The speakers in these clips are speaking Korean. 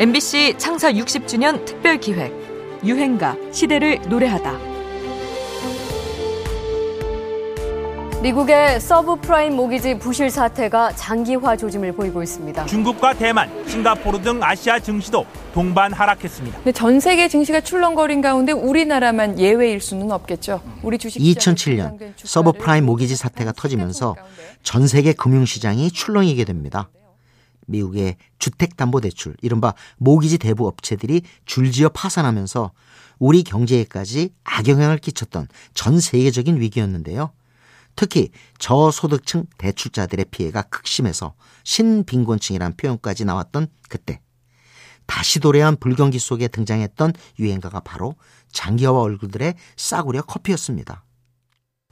MBC 창사 60주년 특별 기획 유행가 시대를 노래하다. 미국의 서브프라임 모기지 부실 사태가 장기화 조짐을 보이고 있습니다. 중국과 대만, 싱가포르 등 아시아 증시도 동반 하락했습니다. 전 세계 증시가 출렁거린 가운데 우리나라만 예외일 수는 없겠죠. 우리 주식 2007년 서브프라임 모기지 사태가 터지면서 전 세계 금융시장이 출렁이게 됩니다. 미국의 주택담보대출, 이른바 모기지 대부 업체들이 줄지어 파산하면서 우리 경제에까지 악영향을 끼쳤던 전 세계적인 위기였는데요. 특히 저소득층 대출자들의 피해가 극심해서 신빈곤층이란 표현까지 나왔던 그때 다시 도래한 불경기 속에 등장했던 유행가가 바로 장기화와 얼굴들의 싸구려 커피였습니다.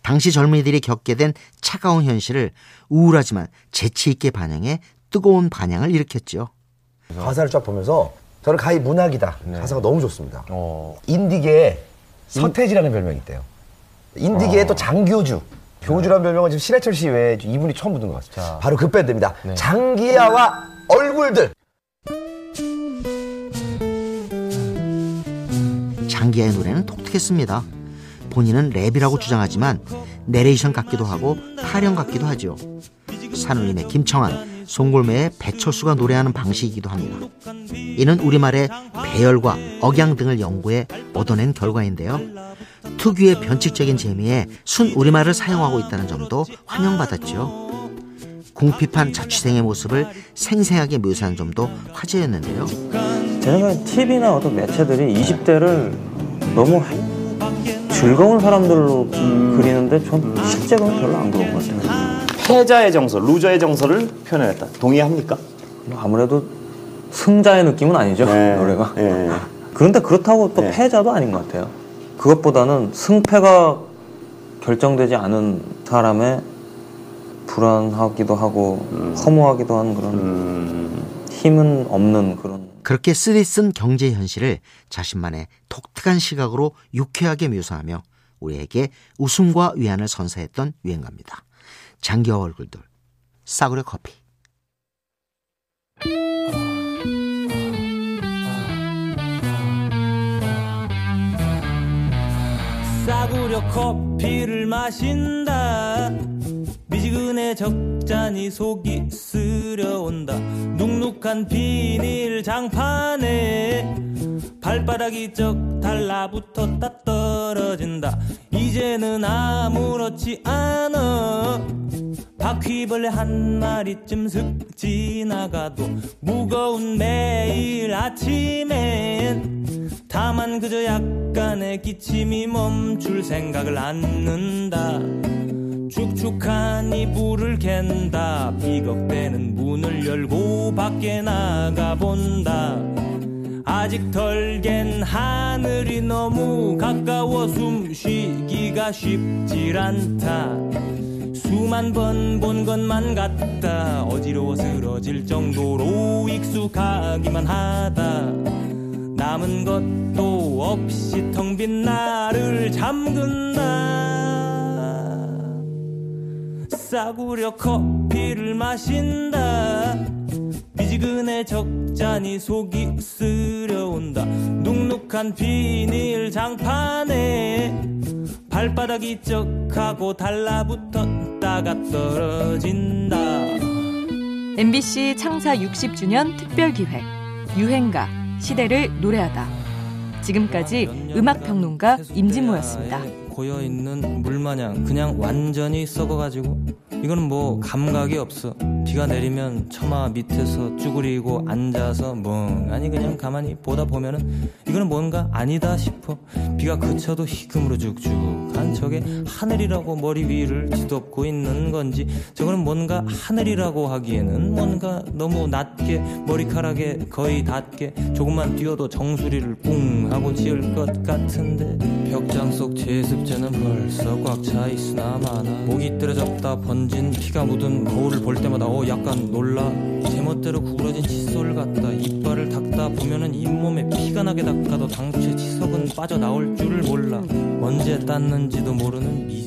당시 젊은이들이 겪게 된 차가운 현실을 우울하지만 재치 있게 반영해 뜨거운 반향을 일으켰죠. 가사를 쫙 보면서 저는 가히 문학이다. 네. 가사가 너무 좋습니다. 어. 인디계에 서태지라는 별명이 있대요. 인디계에 어. 또 장교주. 교주란 별명은 지금 신해철 씨 외에 이분이 처음 붙은 것 같습니다. 자. 바로 그 밴드입니다. 네. 장기하와 얼굴들. 장기하의 노래는 독특했습니다. 본인은 랩이라고 주장하지만 내레이션 같기도 하고 타령 같기도 하죠. 산울림의 김창완, 송골매의 배철수가 노래하는 방식이기도 합니다. 이는 우리말의 배열과 억양 등을 연구해 얻어낸 결과인데요. 특유의 변칙적인 재미에 순 우리말을 사용하고 있다는 점도 환영받았죠. 궁핍한 자취생의 모습을 생생하게 묘사한 점도 화제였는데요. 제가 TV나 어떤 매체들이 20대를 너무 즐거운 사람들로 음. 그리는데 전 실제로는 별로 안 그런 것 같아요. 패자의 정서, 루저의 정서를 표현했다. 동의합니까? 아무래도 승자의 느낌은 아니죠 네. 노래가. 네. 그런데 그렇다고 또 네. 패자도 아닌 것 같아요. 그것보다는 승패가 결정되지 않은 사람의 불안하기도 하고 음. 허무하기도 한 그런 음. 힘은 없는 그런 그렇게 쓰리쓴 경제 현실을 자신만의 독특한 시각으로 유쾌하게 묘사하며 우리에게 웃음과 위안을 선사했던 유행가입니다. 장기화 얼굴들. 싸구려 커피. 싸구려 커피를 마신다. 미지근해 적잖이 속이 쓰려온다. 눅눅한 비닐 장판에 발바닥이 쩍 달라붙었다 떨어진다. 이제는 아무렇지 않아 바퀴벌레 한 마리쯤 슥 지나가도 무거운 매일 아침엔 다만 그저 약간의 기침이 멈출 생각을 않는다. 축축한 이불을 캔다. 비겁대는 문을 열고 밖에 나가본다. 아직 덜 갠 하늘이 너무 가까워 숨쉬기가 쉽질 않다 수만 번 본 것만 같다. 어지러워 쓰러질 정도로 익숙하기만 하다. 남은 것도 없이 텅 빈 나를 잠근다 싸구려 커피를 마신다. 미지근해 적잖이 속이 쓰려온다. 눅눅한 비닐 장판에 발바닥이 쩍하고 달라붙었다가 떨어진다 MBC 창사 60주년 특별기획 유행가 시대를 노래하다. 지금까지 음악평론가 임진모였습니다. 고여 있는 물 마냥 그냥 완전히 썩어가지고 이거는 뭐 감각이 없어. 비가 내리면 처마 밑에서 쭈그리고 앉아서 멍하니 그냥 가만히 보다 보면은 이거는 뭔가 아니다 싶어. 비가 그쳐도 희금으로 죽죽한 저게 하늘이라고 머리 위를 뒤덮고 있는 건지 저거는 뭔가 하늘이라고 하기에는 뭔가 너무 낮게 머리카락에 거의 닿게 조금만 뛰어도 정수리를 뿡 하고 지을 것 같은데 벽장 속 제습제는 벌써 꽉 차 있으나 마나. 목이 떨어졌다 번진 피가 묻은 거울을 볼 때마다 어 약간 놀라. 제멋대로 구부러진 칫솔 같다. 이빨을 닦다 보면은 잇몸에 피가 나게 닦아도 당최 치석은 빠져나올 줄을 몰라. 언제 땄는지도 모르는 미지